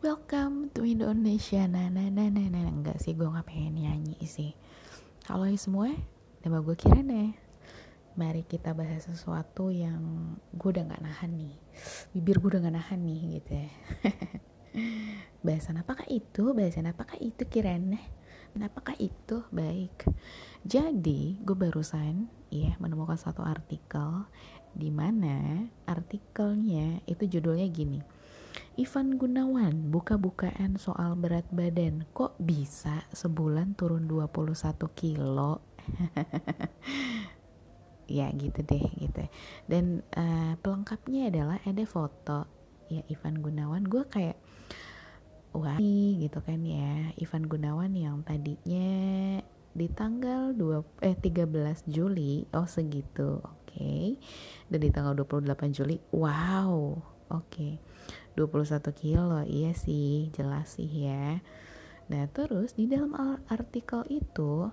Welcome to Indonesia. Nah nah nah nah nah Enggak sih gue gak pengen nyanyi sih. Halo semua Nama gue Kirana. Mari kita bahas sesuatu yang Gue udah gak nahan nih. Bibir gue udah gak nahan nih gitu ya. Bahasan apakah itu? Bahasan apakah itu Kirana? Apakah itu? Baik. Jadi gue barusan ya menemukan satu artikel di mana artikelnya itu judulnya gini Ivan Gunawan buka-bukaan soal berat badan. Kok bisa sebulan turun 21 kilo? Ya gitu deh gitu. Dan uh, pelengkapnya adalah ada foto ya Ivan Gunawan. Gue kayak wah gitu kan ya. Ivan Gunawan yang tadinya di tanggal 2 eh 13 Juli oh segitu oke. Okay. dan di tanggal 28 Juli wow oke. Okay. 21 kilo iya sih jelas sih ya. Nah terus di dalam artikel itu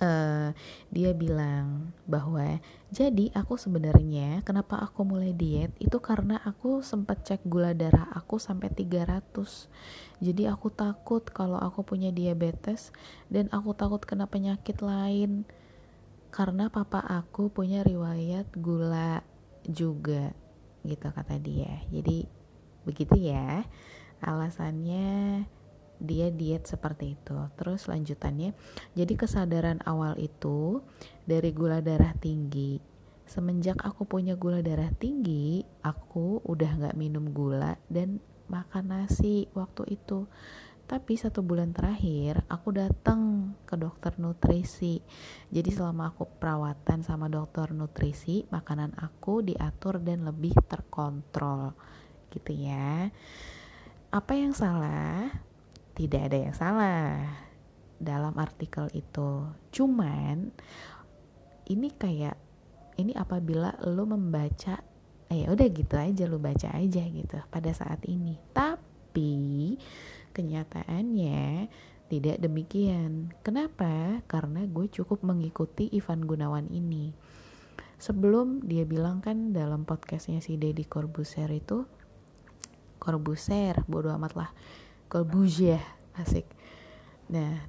uh, dia bilang bahwa jadi aku sebenarnya kenapa aku mulai diet itu karena aku sempat cek gula darah aku sampai 300 jadi aku takut kalau aku punya diabetes dan aku takut kena penyakit lain karena papa aku punya riwayat gula juga gitu kata dia. Jadi begitu ya alasannya dia diet seperti itu. Terus lanjutannya jadi kesadaran awal itu dari gula darah tinggi. Semenjak aku punya gula darah tinggi aku udah nggak minum gula dan makan nasi waktu itu tapi satu bulan terakhir aku datang ke dokter nutrisi. Jadi selama aku perawatan sama dokter nutrisi makanan aku diatur dan lebih terkontrol. Gitu ya. Apa yang salah? Tidak ada yang salah dalam artikel itu. Cuman ini kayak ini apabila lo membaca eh ya udah gitu aja lo baca aja gitu pada saat ini. Tapi kenyataannya tidak demikian. Kenapa? Karena gue cukup mengikuti Ivan Gunawan ini. Sebelum dia bilang kan dalam podcastnya si Deddy Corbuzier itu Corbuzier bodo amat lah. Corbuzier asik. Nah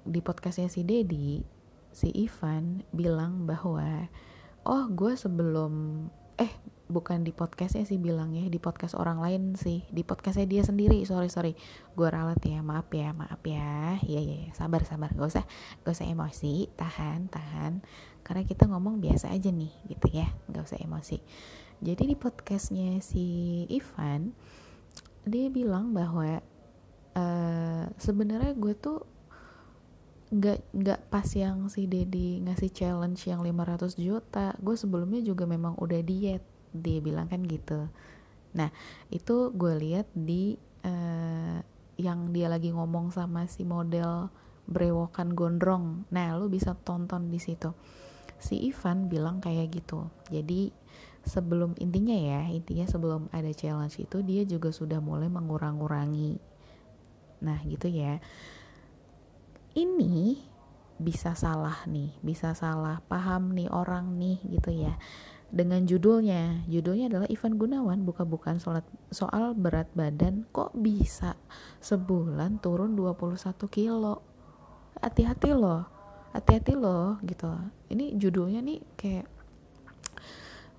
di podcastnya si Deddy si Ivan bilang bahwa oh gue sebelum eh bukan di podcastnya sih bilangnya di podcast orang lain sih. Di podcastnya dia sendiri. Sorry sorry. Gue ralat ya. Maaf ya maaf ya. Iya iya ya. sabar sabar. Gak usah gak usah emosi. Tahan tahan. Karena kita ngomong biasa aja nih gitu ya. Gak usah emosi. Jadi di podcastnya si Ivan dia bilang bahwa uh, sebenarnya gue tuh nggak nggak pas yang si Dedi ngasih challenge yang 500 juta. Gue sebelumnya juga memang udah diet. Dia bilang kan gitu. Nah itu gue lihat di uh, yang dia lagi ngomong sama si model brewokan gondrong. Nah lu bisa tonton di situ. Si Ivan bilang kayak gitu. Jadi sebelum intinya ya intinya sebelum ada challenge itu dia juga sudah mulai mengurang-urangi. Nah gitu ya ini bisa salah nih bisa salah paham nih orang nih gitu ya. Dengan judulnya judulnya adalah Ivan Gunawan buka-bukan soal, soal berat badan kok bisa sebulan turun 21 kilo? Hati-hati loh hati-hati loh gitu. Ini judulnya nih kayak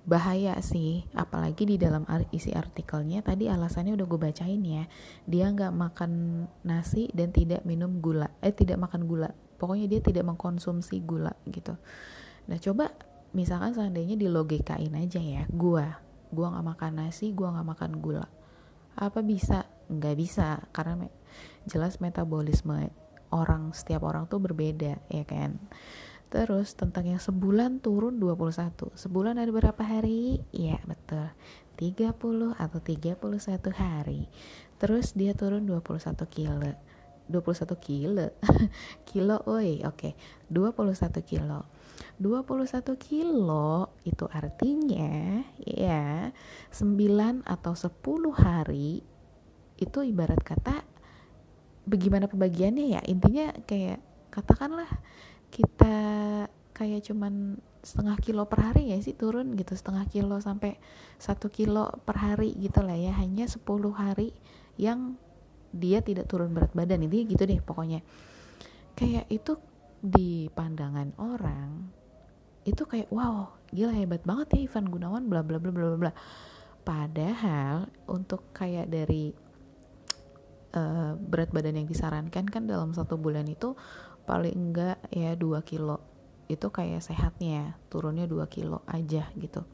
bahaya sih apalagi di dalam isi artikelnya tadi alasannya udah gue bacain ya. Dia nggak makan nasi dan tidak minum gula eh tidak makan gula. Pokoknya dia tidak mengkonsumsi gula gitu. Nah coba misalkan seandainya di logikain aja ya gue gue nggak makan nasi gue nggak makan gula. Apa bisa? Nggak bisa karena me jelas metabolisme orang setiap orang tuh berbeda ya kan Terus tentang yang sebulan turun 21 Sebulan ada berapa hari? Iya betul. 30 atau 31 hari. Terus dia turun 21 kilo. 21 kilo? Kilo oi oke. okay. 21 kilo. 21 kilo itu artinya ya 9 atau 10 hari itu ibarat kata bagaimana pembagiannya ya? Intinya kayak katakanlah kita kayak cuman setengah kilo per hari ya sih turun gitu setengah kilo sampai satu kilo per hari gitu lah ya. Hanya 10 hari yang dia tidak turun berat badan ini gitu deh pokoknya. Kayak itu di pandangan orang itu kayak wow gila hebat banget ya Ivan Gunawan bla bla bla bla bla. Padahal untuk kayak dari uh, berat badan yang disarankan kan dalam satu bulan itu paling enggak ya 2 kilo. Itu kayak sehatnya turunnya 2 kilo aja gitu.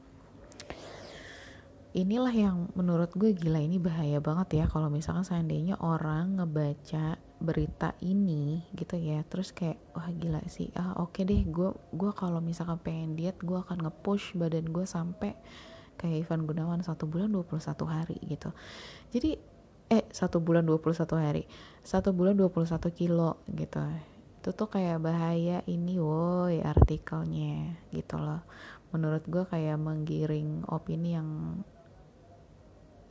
Inilah yang menurut gue gila ini bahaya banget ya kalau misalkan seandainya orang ngebaca berita ini gitu ya terus kayak wah gila sih. Ah oke okay deh gue gue kalau misalkan pengen diet gue akan ngepush badan gue sampai kayak Ivan Gunawan satu bulan 21 hari gitu. Jadi eh satu bulan 21 hari satu bulan 21 kilo gitu itu tuh kayak bahaya ini woi artikelnya gitu loh. Menurut gue kayak menggiring opini yang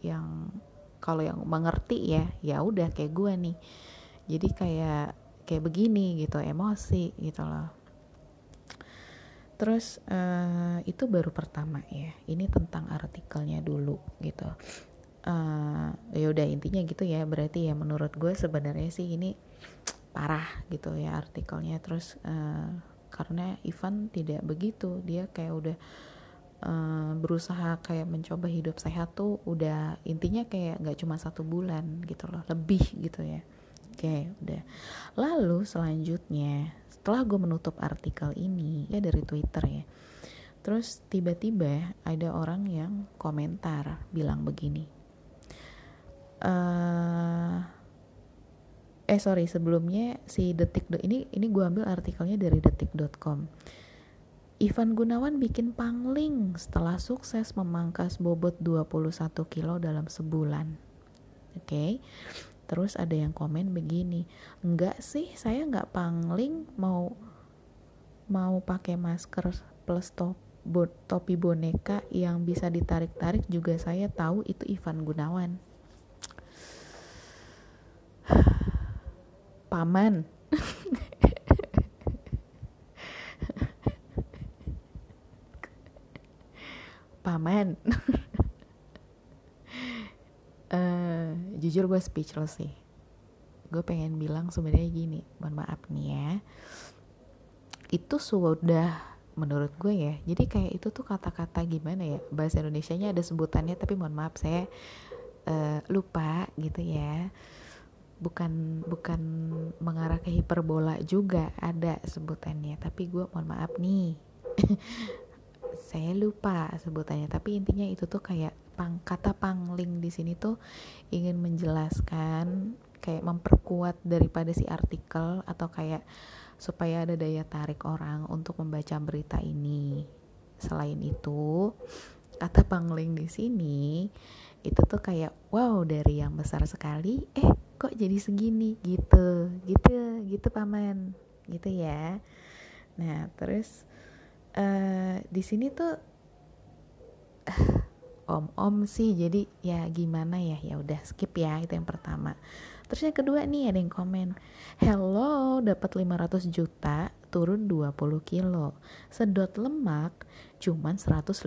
yang kalau yang mengerti ya ya udah kayak gue nih. Jadi kayak kayak begini gitu emosi gitu loh. Terus uh, itu baru pertama ya ini tentang artikelnya dulu gitu. Uh, ya udah intinya gitu ya berarti ya menurut gue sebenarnya sih ini parah gitu ya artikelnya. Terus uh, karena Ivan tidak begitu dia kayak udah uh, berusaha kayak mencoba hidup sehat tuh udah intinya kayak nggak cuma satu bulan gitu loh lebih gitu ya. Oke udah. Lalu selanjutnya setelah gue menutup artikel ini ya dari Twitter ya terus tiba-tiba ada orang yang komentar bilang begini uh, eh sorry sebelumnya si detik ini ini gue ambil artikelnya dari detik.com Ivan Gunawan bikin pangling setelah sukses memangkas bobot 21 kilo dalam sebulan. Oke. Okay. Terus ada yang komen begini, enggak sih, saya enggak pangling mau mau pakai masker plus top, bo, topi boneka yang bisa ditarik-tarik juga saya tahu itu Ivan Gunawan. Paman. paman. Uh, jujur gue speechless sih. Gue pengen bilang sebenarnya gini mohon maaf nih ya. Itu sudah menurut gue ya. Jadi kayak itu tuh kata-kata gimana ya? Bahasa Indonesia nya ada sebutannya tapi mohon maaf saya uh, lupa gitu ya bukan bukan mengarah ke hiperbola juga ada sebutannya. Tapi gue mohon maaf nih. Saya lupa sebutannya. Tapi intinya itu tuh kayak pang kata pangling di sini tuh ingin menjelaskan kayak memperkuat daripada si artikel atau kayak supaya ada daya tarik orang untuk membaca berita ini. Selain itu kata pangling di sini itu tuh kayak wow dari yang besar sekali. Eh kok jadi segini? Gitu gitu gitu paman. Gitu ya. Nah terus uh, di sini tuh om-om sih. Jadi ya gimana ya? Ya udah skip ya. Itu yang pertama. Terus yang kedua nih ada yang komen hello dapat 500 juta turun 20 kilo. Sedot lemak cuman 150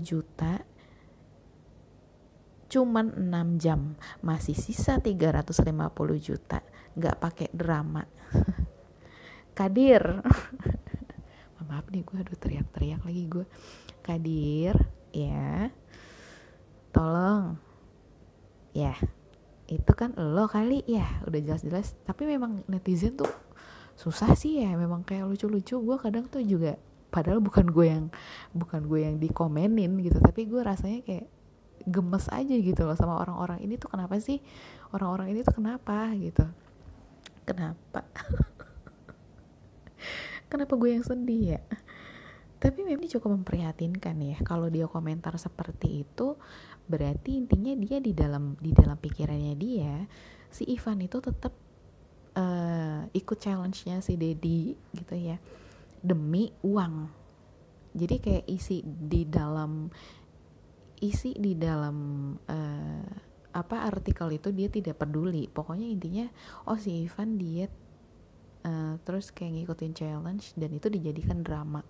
juta cuman 6 jam. Masih sisa 350 juta. Nggak pakai drama. Kadir. Maaf nih gue aduh teriak-teriak lagi gue kadir ya. Tolong. Ya itu kan lo kali. Ya udah jelas-jelas. Tapi memang netizen tuh susah sih ya. Memang kayak lucu-lucu. Gue kadang tuh juga padahal bukan gue yang bukan gue yang dikomenin gitu. Tapi gue rasanya kayak gemes aja gitu loh sama orang-orang. Ini tuh kenapa sih? Orang-orang ini tuh kenapa gitu? Kenapa? Kenapa gue yang sedih ya? Tapi memang ini cukup memprihatinkan ya kalau dia komentar seperti itu berarti intinya dia di dalam di dalam pikirannya dia si Ivan itu tetap uh, ikut challenge-nya si Dedi gitu ya demi uang. Jadi kayak isi di dalam isi di dalam uh, apa artikel itu dia tidak peduli. Pokoknya intinya oh si Ivan diet uh, terus kayak ngikutin challenge dan itu dijadikan drama.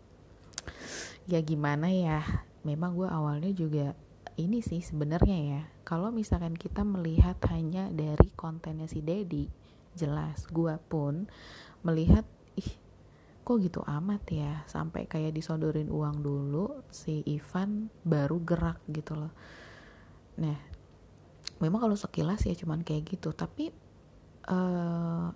Ya gimana ya? Memang gue awalnya juga ini sih sebenarnya ya. Kalau misalkan kita melihat hanya dari kontennya si Dedi jelas gue pun melihat ih kok gitu amat ya sampai kayak disodorin uang dulu si Ivan baru gerak gitu loh. Nah memang kalau sekilas ya cuman kayak gitu tapi uh,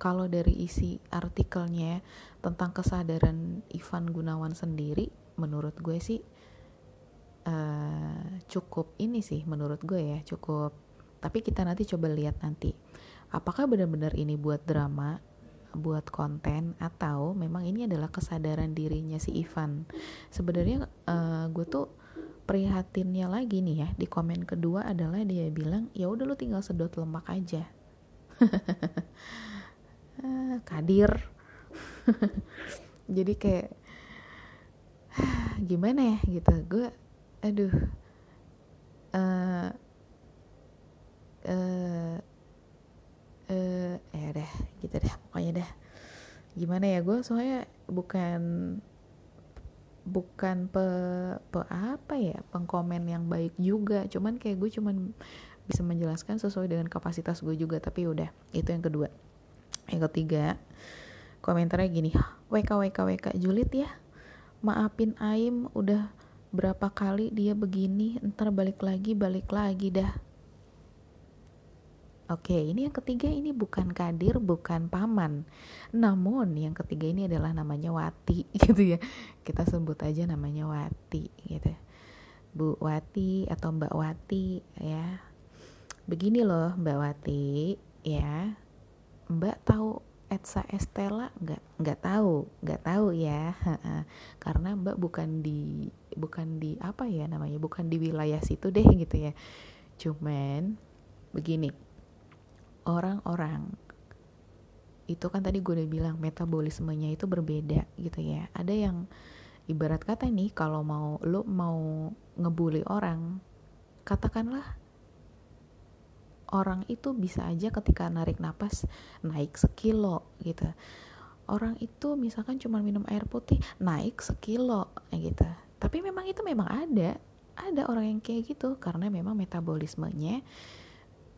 kalau dari isi artikelnya tentang kesadaran Ivan Gunawan sendiri menurut gue sih uh, cukup ini sih menurut gue ya cukup. Tapi kita nanti coba lihat nanti apakah benar-benar ini buat drama buat konten atau memang ini adalah kesadaran dirinya si Ivan. Sebenarnya uh, gue tuh prihatinnya lagi nih ya di komen kedua adalah dia bilang ya udah lu tinggal sedot lemak aja. Ah, kadir. Jadi kayak gimana ya gitu. Gue aduh uh, uh, uh, ya deh gitu deh pokoknya deh. Gimana ya gue soalnya bukan bukan pe, pe apa ya pengkomen yang baik juga. Cuman kayak gue cuman bisa menjelaskan sesuai dengan kapasitas gue juga tapi udah itu yang kedua. Yang ketiga komentarnya gini WK WK WK julid ya. Maafin Aim udah berapa kali dia begini ntar balik lagi balik lagi dah Oke, ini yang ketiga ini bukan kadir, bukan paman. Namun yang ketiga ini adalah namanya Wati gitu ya. Kita sebut aja namanya Wati gitu. Bu Wati atau Mbak Wati ya. Begini loh Mbak Wati ya. Mbak tahu Etsa Estella nggak nggak tahu nggak tahu ya karena Mbak bukan di bukan di apa ya namanya bukan di wilayah situ deh gitu ya cuman begini orang-orang. Itu kan tadi gue udah bilang metabolismenya itu berbeda gitu ya. Ada yang ibarat kata nih kalau mau lo mau ngebully orang katakanlah orang itu bisa aja ketika narik napas naik sekilo gitu. Orang itu misalkan cuma minum air putih naik sekilo gitu. Tapi memang itu memang ada. Ada orang yang kayak gitu karena memang metabolismenya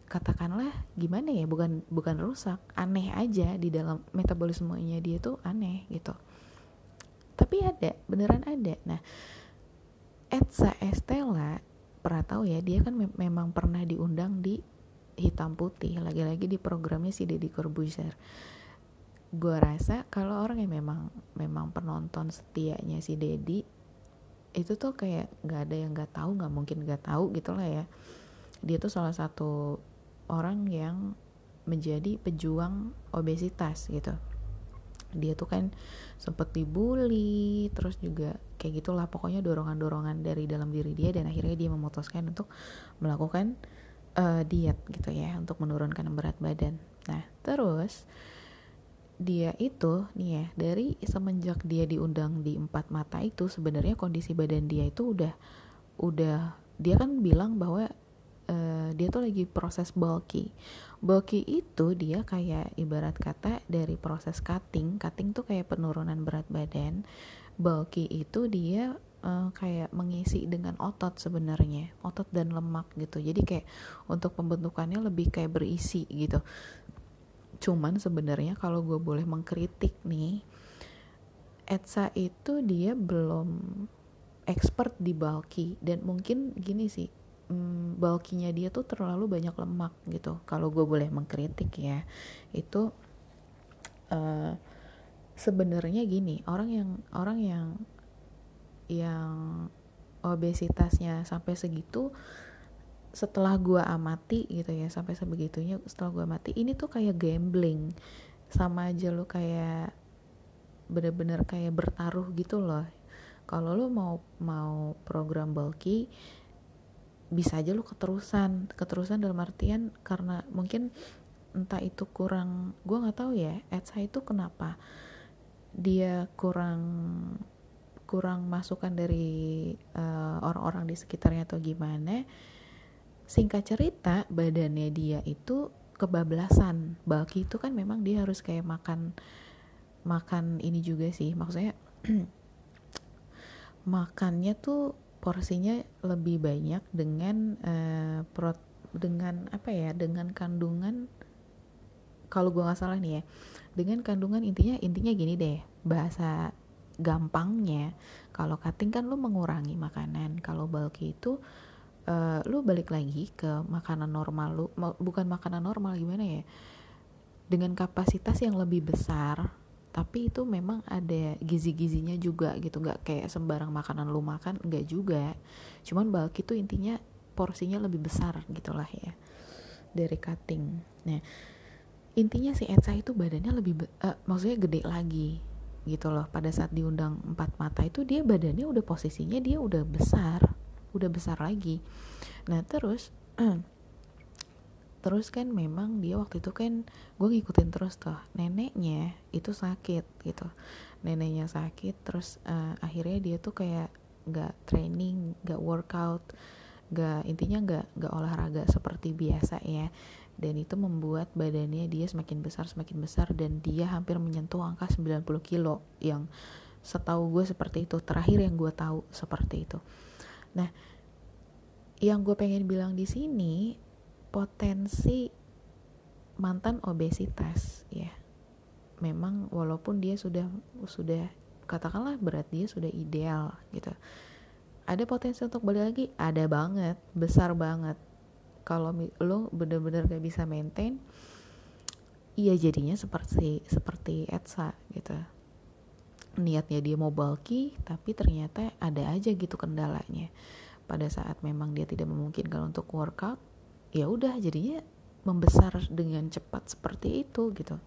katakanlah gimana ya bukan bukan rusak aneh aja di dalam metabolismenya dia tuh aneh gitu. Tapi ada beneran ada. Nah Etsa Estella pernah tahu ya dia kan me memang pernah diundang di hitam putih lagi-lagi di programnya si Deddy Corbuzier. Gue rasa kalau orang yang memang memang penonton setianya si Deddy itu tuh kayak nggak ada yang nggak tahu nggak mungkin nggak tahu gitulah ya. Dia tuh salah satu orang yang menjadi pejuang obesitas gitu. Dia tuh kan sempet dibully terus juga kayak gitulah pokoknya dorongan-dorongan dari dalam diri dia dan akhirnya dia memutuskan untuk melakukan uh, diet gitu ya untuk menurunkan berat badan. Nah terus dia itu nih ya dari semenjak dia diundang di empat mata itu sebenarnya kondisi badan dia itu udah udah dia kan bilang bahwa uh, dia tuh lagi proses bulky. Bulky itu dia kayak ibarat kata dari proses cutting cutting tuh kayak penurunan berat badan. Bulky itu dia uh, kayak mengisi dengan otot sebenarnya otot dan lemak gitu. Jadi kayak untuk pembentukannya lebih kayak berisi gitu. Cuman sebenarnya kalau gue boleh mengkritik nih Etsa itu dia belum expert di bulky. Dan mungkin gini sih hmm, bulkinya dia tuh terlalu banyak lemak gitu. Kalau gue boleh mengkritik ya itu uh, sebenarnya gini orang yang orang yang yang obesitasnya sampai segitu setelah gue amati gitu ya sampai sebegitunya setelah gue amati ini tuh kayak gambling. Sama aja lo kayak bener-bener kayak bertaruh gitu loh. Kalau lo mau mau program bulky bisa aja lu keterusan. Keterusan dalam artian karena mungkin entah itu kurang gue nggak tahu ya Etsa itu kenapa dia kurang kurang masukan dari uh, orang-orang di sekitarnya atau gimana. Singkat cerita badannya dia itu kebablasan. Bulky itu kan memang dia harus kayak makan makan ini juga sih. Maksudnya makannya tuh porsinya lebih banyak dengan uh, prot dengan apa ya dengan kandungan kalau gue nggak salah nih ya dengan kandungan intinya intinya gini deh bahasa gampangnya kalau cutting kan lu mengurangi makanan kalau bulky itu uh, lu balik lagi ke makanan normal lu bukan makanan normal gimana ya dengan kapasitas yang lebih besar tapi itu memang ada gizi-gizinya juga gitu. Nggak kayak sembarang makanan lu makan nggak juga. Cuman bulky itu intinya porsinya lebih besar gitulah ya dari cutting. Nah intinya si Etsa itu badannya lebih uh, maksudnya gede lagi gitu loh. Pada saat diundang empat mata itu dia badannya udah posisinya dia udah besar udah besar lagi. Nah terus terus kan memang dia waktu itu kan gue ngikutin terus tuh neneknya itu sakit gitu. Neneknya sakit terus uh, akhirnya dia tuh kayak nggak training nggak workout nggak intinya nggak nggak olahraga seperti biasa ya. Dan itu membuat badannya dia semakin besar semakin besar dan dia hampir menyentuh angka 90 kilo yang setahu gue seperti itu terakhir yang gue tahu seperti itu. Nah yang gue pengen bilang di sini potensi mantan obesitas ya. Memang walaupun dia sudah sudah katakanlah berat dia sudah ideal gitu. Ada potensi untuk balik lagi? Ada banget besar banget. Kalau lo bener-bener gak bisa maintain iya jadinya seperti seperti Etsa gitu. Niatnya dia mau bulky tapi ternyata ada aja gitu kendalanya. Pada saat memang dia tidak memungkinkan untuk workout ya udah jadinya membesar dengan cepat seperti itu gitu.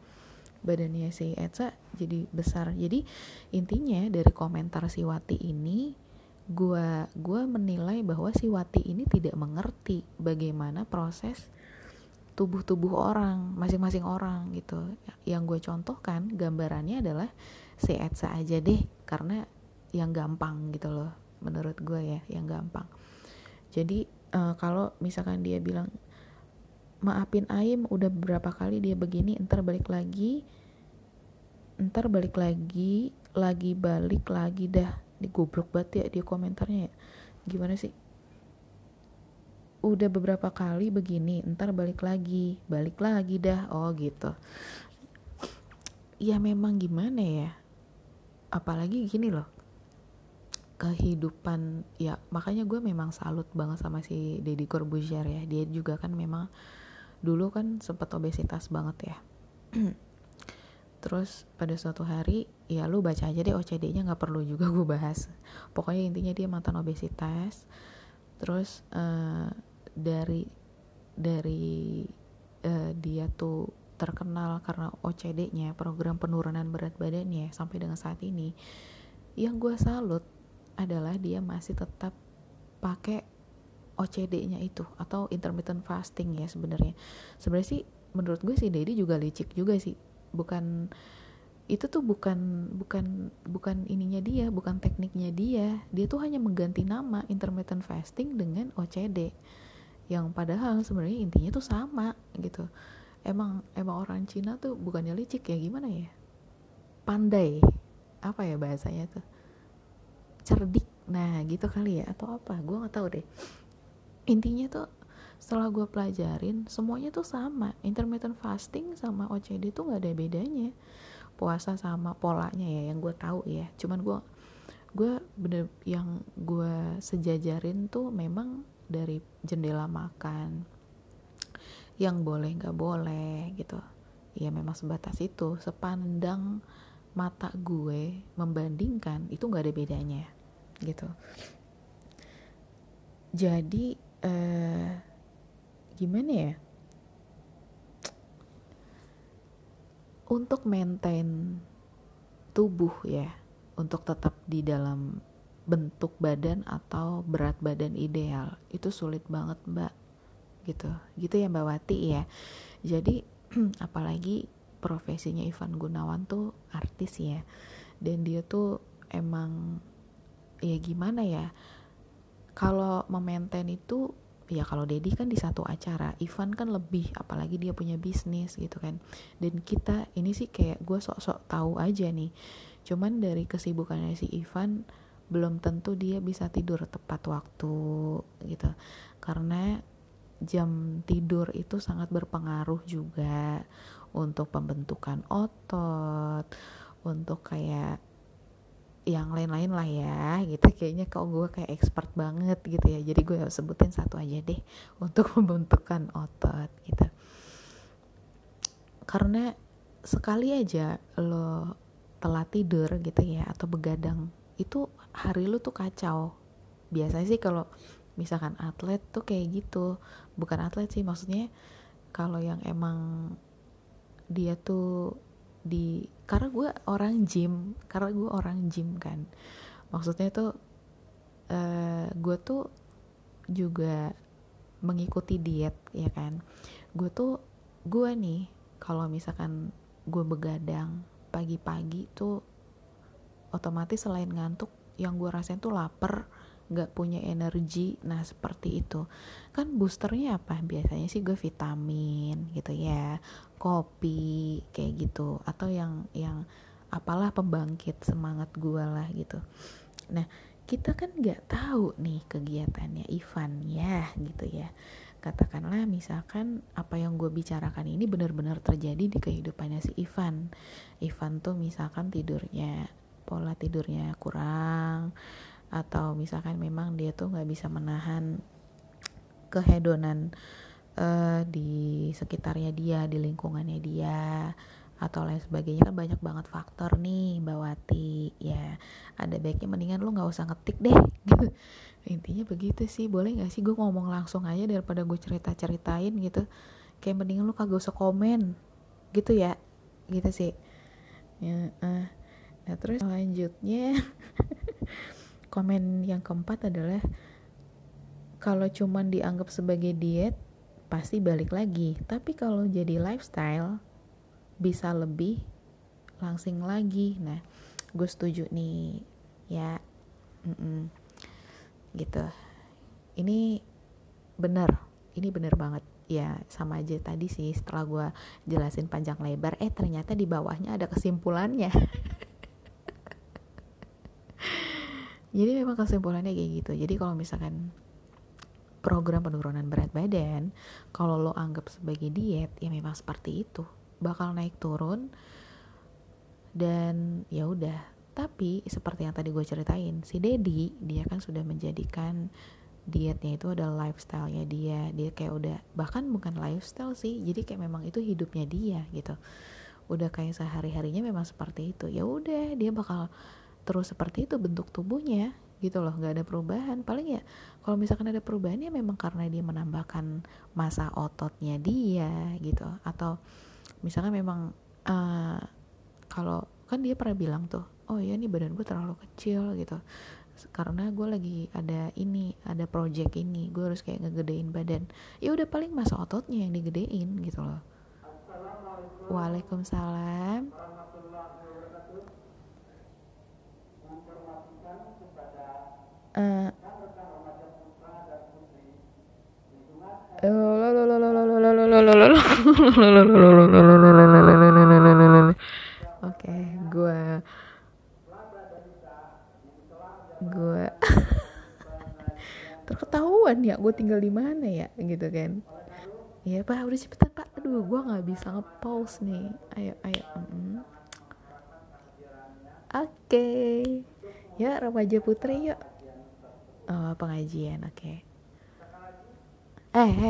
Badannya si Etsa jadi besar. Jadi intinya dari komentar si Wati ini gua gua menilai bahwa si Wati ini tidak mengerti bagaimana proses tubuh-tubuh orang masing-masing orang gitu. Yang gue contohkan gambarannya adalah si Etsa aja deh karena yang gampang gitu loh menurut gue ya yang gampang. Jadi uh, kalau misalkan dia bilang maafin Aim udah beberapa kali dia begini ntar balik lagi ntar balik lagi lagi balik lagi dah. Di goblok banget ya dia komentarnya ya. Gimana sih? Udah beberapa kali begini ntar balik lagi balik lagi dah. Oh gitu. Ya memang gimana ya? Apalagi gini loh kehidupan ya makanya gue memang salut banget sama si Deddy Corbuzier ya. Dia juga kan memang dulu kan sempat obesitas banget ya. Terus pada suatu hari ya lu baca aja deh OCD-nya nggak perlu juga gue bahas. Pokoknya intinya dia mantan obesitas. Terus uh, dari dari uh, dia tuh terkenal karena OCD-nya program penurunan berat badannya sampai dengan saat ini yang gue salut adalah dia masih tetap pakai OCD-nya itu atau intermittent fasting ya sebenarnya. Sebenarnya sih menurut gue sih Dedi juga licik juga sih. Bukan itu tuh bukan bukan bukan ininya dia bukan tekniknya dia. Dia tuh hanya mengganti nama intermittent fasting dengan OCD yang padahal sebenarnya intinya tuh sama gitu. Emang emang orang Cina tuh bukannya licik ya gimana ya? Pandai apa ya bahasanya tuh cerdik. Nah gitu kali ya atau apa gue nggak tahu deh. Intinya tuh setelah gue pelajarin semuanya tuh sama. Intermittent fasting sama OCD tuh nggak ada bedanya. Puasa sama polanya ya yang gue tahu ya. Cuman gue gue bener yang gue sejajarin tuh memang dari jendela makan. Yang boleh nggak boleh gitu. Ya memang sebatas itu. Sepandang mata gue membandingkan itu nggak ada bedanya gitu. Jadi eh, gimana ya? Untuk maintain tubuh ya untuk tetap di dalam bentuk badan atau berat badan ideal itu sulit banget mbak. Gitu. Gitu ya mbak Wati ya. Jadi apalagi profesinya Ivan Gunawan tuh artis ya. Dan dia tuh emang ya gimana ya kalau memaintain itu ya kalau Dedi kan di satu acara Ivan kan lebih apalagi dia punya bisnis gitu kan. Dan kita ini sih kayak gue sok-sok tahu aja nih cuman dari kesibukannya si Ivan belum tentu dia bisa tidur tepat waktu gitu. Karena jam tidur itu sangat berpengaruh juga untuk pembentukan otot untuk kayak yang lain-lain lah ya gitu. Kayaknya kok gue kayak expert banget gitu ya. Jadi gue sebutin satu aja deh untuk pembentukan otot gitu. Karena sekali aja lo telat tidur gitu ya atau begadang itu hari lu tuh kacau. Biasanya sih kalau misalkan atlet tuh kayak gitu. Bukan atlet sih maksudnya kalau yang emang dia tuh di karena gue orang gym karena gue orang gym kan. Maksudnya tuh uh, gue tuh juga mengikuti diet ya kan. Gue tuh gue nih kalau misalkan gue begadang pagi-pagi tuh otomatis selain ngantuk yang gue rasain tuh lapar nggak punya energi. Nah seperti itu. Kan boosternya apa? Biasanya sih gue vitamin gitu ya kopi kayak gitu. Atau yang yang apalah pembangkit semangat gue lah gitu. Nah kita kan nggak tahu nih kegiatannya Ivan ya gitu ya. Katakanlah misalkan apa yang gue bicarakan ini benar-benar terjadi di kehidupannya si Ivan. Ivan tuh misalkan tidurnya pola tidurnya kurang atau misalkan memang dia tuh nggak bisa menahan kehedonan uh, di sekitarnya dia di lingkungannya dia atau lain sebagainya. Kan banyak banget faktor nih Bawati ya ada baiknya mendingan lu nggak usah ngetik deh. Intinya begitu sih. Boleh nggak sih gue ngomong langsung aja daripada gue cerita ceritain gitu? Kayak mendingan lu kagak usah komen. Gitu ya. Gitu sih. Ya uh Nah terus selanjutnya komen yang keempat adalah kalau cuman dianggap sebagai diet pasti balik lagi. Tapi kalau jadi lifestyle bisa lebih langsing lagi. Nah gue setuju nih ya. Mm-mm. Gitu. Ini bener. Ini bener banget ya sama aja tadi sih setelah gue jelasin panjang lebar eh ternyata di bawahnya ada kesimpulannya jadi memang kesimpulannya kayak gitu. Jadi kalau misalkan program penurunan berat badan kalau lo anggap sebagai diet ya memang seperti itu. Bakal naik turun dan ya udah. Tapi seperti yang tadi gue ceritain si Dedi dia kan sudah menjadikan dietnya itu adalah lifestyle-nya dia. Dia kayak udah bahkan bukan lifestyle sih jadi kayak memang itu hidupnya dia gitu. Udah kayak sehari harinya memang seperti itu. Ya udah dia bakal terus seperti itu bentuk tubuhnya gitu loh nggak ada perubahan. Paling ya kalau misalkan ada perubahan ya memang karena dia menambahkan masa ototnya dia gitu. Atau misalkan memang uh, kalau kan dia pernah bilang tuh oh ya ini badan gue terlalu kecil gitu. Karena gue lagi ada ini ada project ini gue harus kayak ngegedein badan. Ya udah paling masa ototnya yang digedein gitu loh. Waalaikumsalam Oke, gue gue terketahuan ya gue tinggal di mana ya gitu kan. Ya pak udah cepetan pak. Aduh gue nggak bisa ngepause nih. Ayo ayo mm oke. Okay. ya remaja putri yuk oh, pengajian oke. Okay. eh. Eh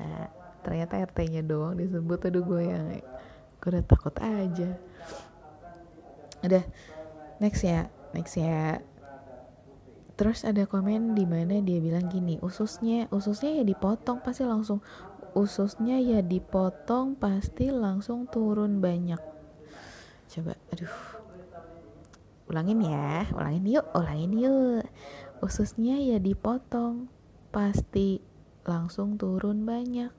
nah, ternyata RT-nya doang disebut. Aduh gue yang gue udah takut aja. Udah next ya next ya. Terus ada komen di mana dia bilang gini ususnya ususnya ya dipotong pasti langsung ususnya ya dipotong pasti langsung turun banyak. Coba aduh. Ulangin ya ulangin yuk ulangin yuk. Ususnya ya dipotong pasti langsung turun banyak.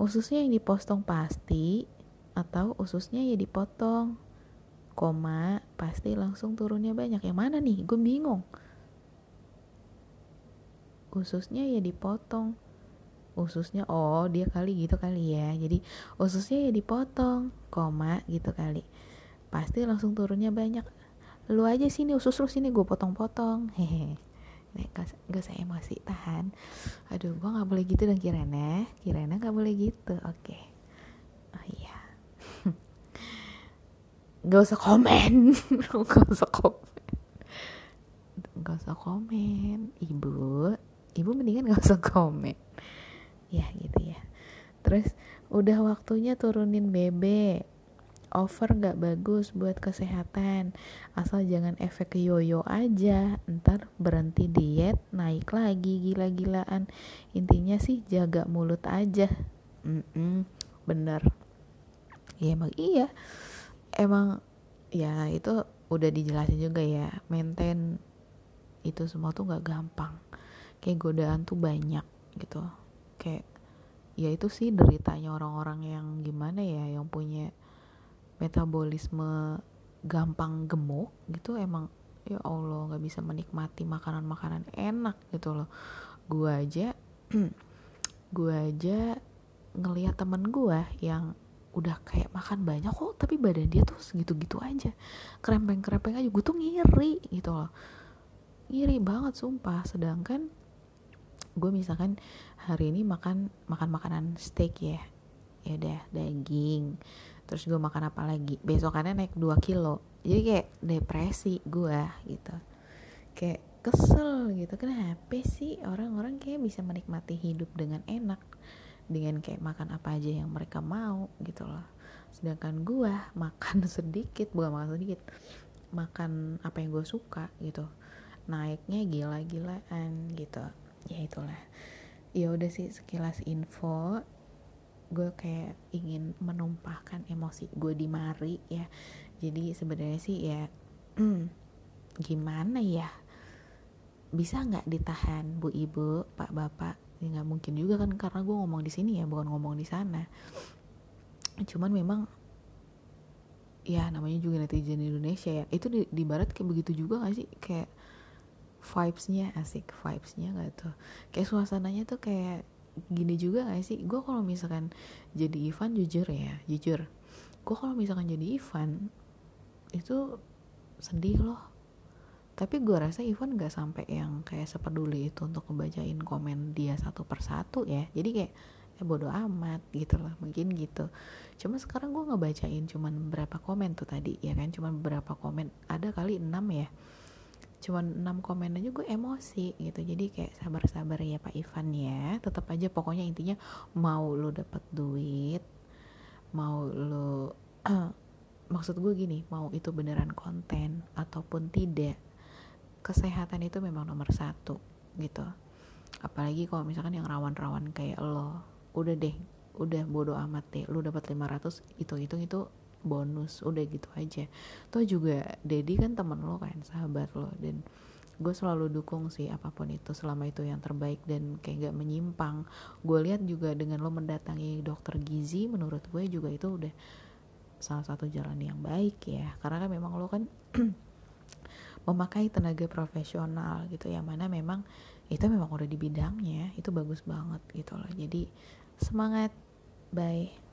Ususnya yang dipotong pasti atau ususnya ya dipotong koma pasti langsung turunnya banyak. Yang mana nih? Gue bingung. Ususnya ya dipotong ususnya oh dia kali gitu kali ya. Jadi ususnya ya dipotong koma gitu kali. Pasti langsung turunnya banyak. Lu aja sini usus lu sini gue potong-potong. Hehe. Gak, gak usah emosi tahan. Aduh gue nggak boleh gitu dong Kirana. Kirana nggak boleh gitu oke. Okay. oh iya. Gak usah komen. Gak usah komen. Gak usah komen. Ibu. Ibu mendingan gak usah komen ya gitu ya. Terus udah waktunya turunin bebek over gak bagus buat kesehatan. Asal jangan efek yoyo aja. Ntar berhenti diet naik lagi gila-gilaan. Intinya sih jaga mulut aja. Mm -mm, bener. Ya emang iya. Emang ya itu udah dijelasin juga ya. Maintain itu semua tuh gak gampang. Kayak godaan tuh banyak gitu kayak ya itu sih deritanya orang-orang yang gimana ya yang punya metabolisme gampang gemuk gitu emang ya Allah nggak bisa menikmati makanan-makanan enak gitu loh. Gue aja gue aja ngelihat temen gue yang udah kayak makan banyak kok tapi badan dia tuh segitu-gitu aja. Kerempeng-kerempeng aja gue tuh ngiri gitu loh. Ngiri banget sumpah. Sedangkan gue misalkan hari ini makan makan makanan steak ya. Ya udah daging. Terus gue makan apa lagi? Besokannya naik 2 kilo. Jadi kayak depresi gue gitu. Kayak kesel gitu. Kenapa sih orang-orang kayak bisa menikmati hidup dengan enak? Dengan kayak makan apa aja yang mereka mau gitu loh. Sedangkan gue makan sedikit bukan makan sedikit makan apa yang gue suka gitu. Naiknya gila-gilaan gitu ya itulah. Ya udah sih sekilas info. Gue kayak ingin menumpahkan emosi gue di mari ya. Jadi sebenarnya sih ya gimana ya? Bisa nggak ditahan bu ibu pak bapak? Ya nggak mungkin juga kan karena gue ngomong di sini ya bukan ngomong di sana. Cuman memang ya namanya juga netizen Indonesia ya. Itu di, di barat kayak begitu juga gak sih? Kayak vibesnya asik vibesnya gak tuh? Kayak suasananya tuh kayak gini juga gak sih? Gue kalau misalkan jadi Ivan jujur ya jujur. Gue kalau misalkan jadi Ivan itu sedih loh. Tapi gue rasa Ivan gak sampai yang kayak sepeduli itu untuk ngebacain komen dia satu persatu ya. Jadi kayak ya bodo amat gitu loh mungkin gitu. Cuma sekarang gue ngebacain cuman berapa komen tuh tadi ya kan? Cuman beberapa komen ada kali enam ya cuman 6 komen aja gue emosi gitu. Jadi kayak sabar-sabar ya Pak Ivan ya. Tetap aja pokoknya intinya mau lo dapet duit mau lo maksud gue gini mau itu beneran konten ataupun tidak kesehatan itu memang nomor satu gitu. Apalagi kalau misalkan yang rawan-rawan kayak lo udah deh udah bodo amat deh lo dapat 500 itu itu itu bonus udah gitu aja. Toh juga Dedi kan temen lo kan sahabat lo dan gue selalu dukung sih apa pun itu selama itu yang terbaik dan kayak gak menyimpang. Gue lihat juga dengan lo mendatangi dokter gizi menurut gue juga itu udah salah satu jalan yang baik ya. Karena kan memang lo kan memakai tenaga profesional gitu yang mana memang itu memang udah di bidangnya itu bagus banget gitu loh. Jadi semangat bye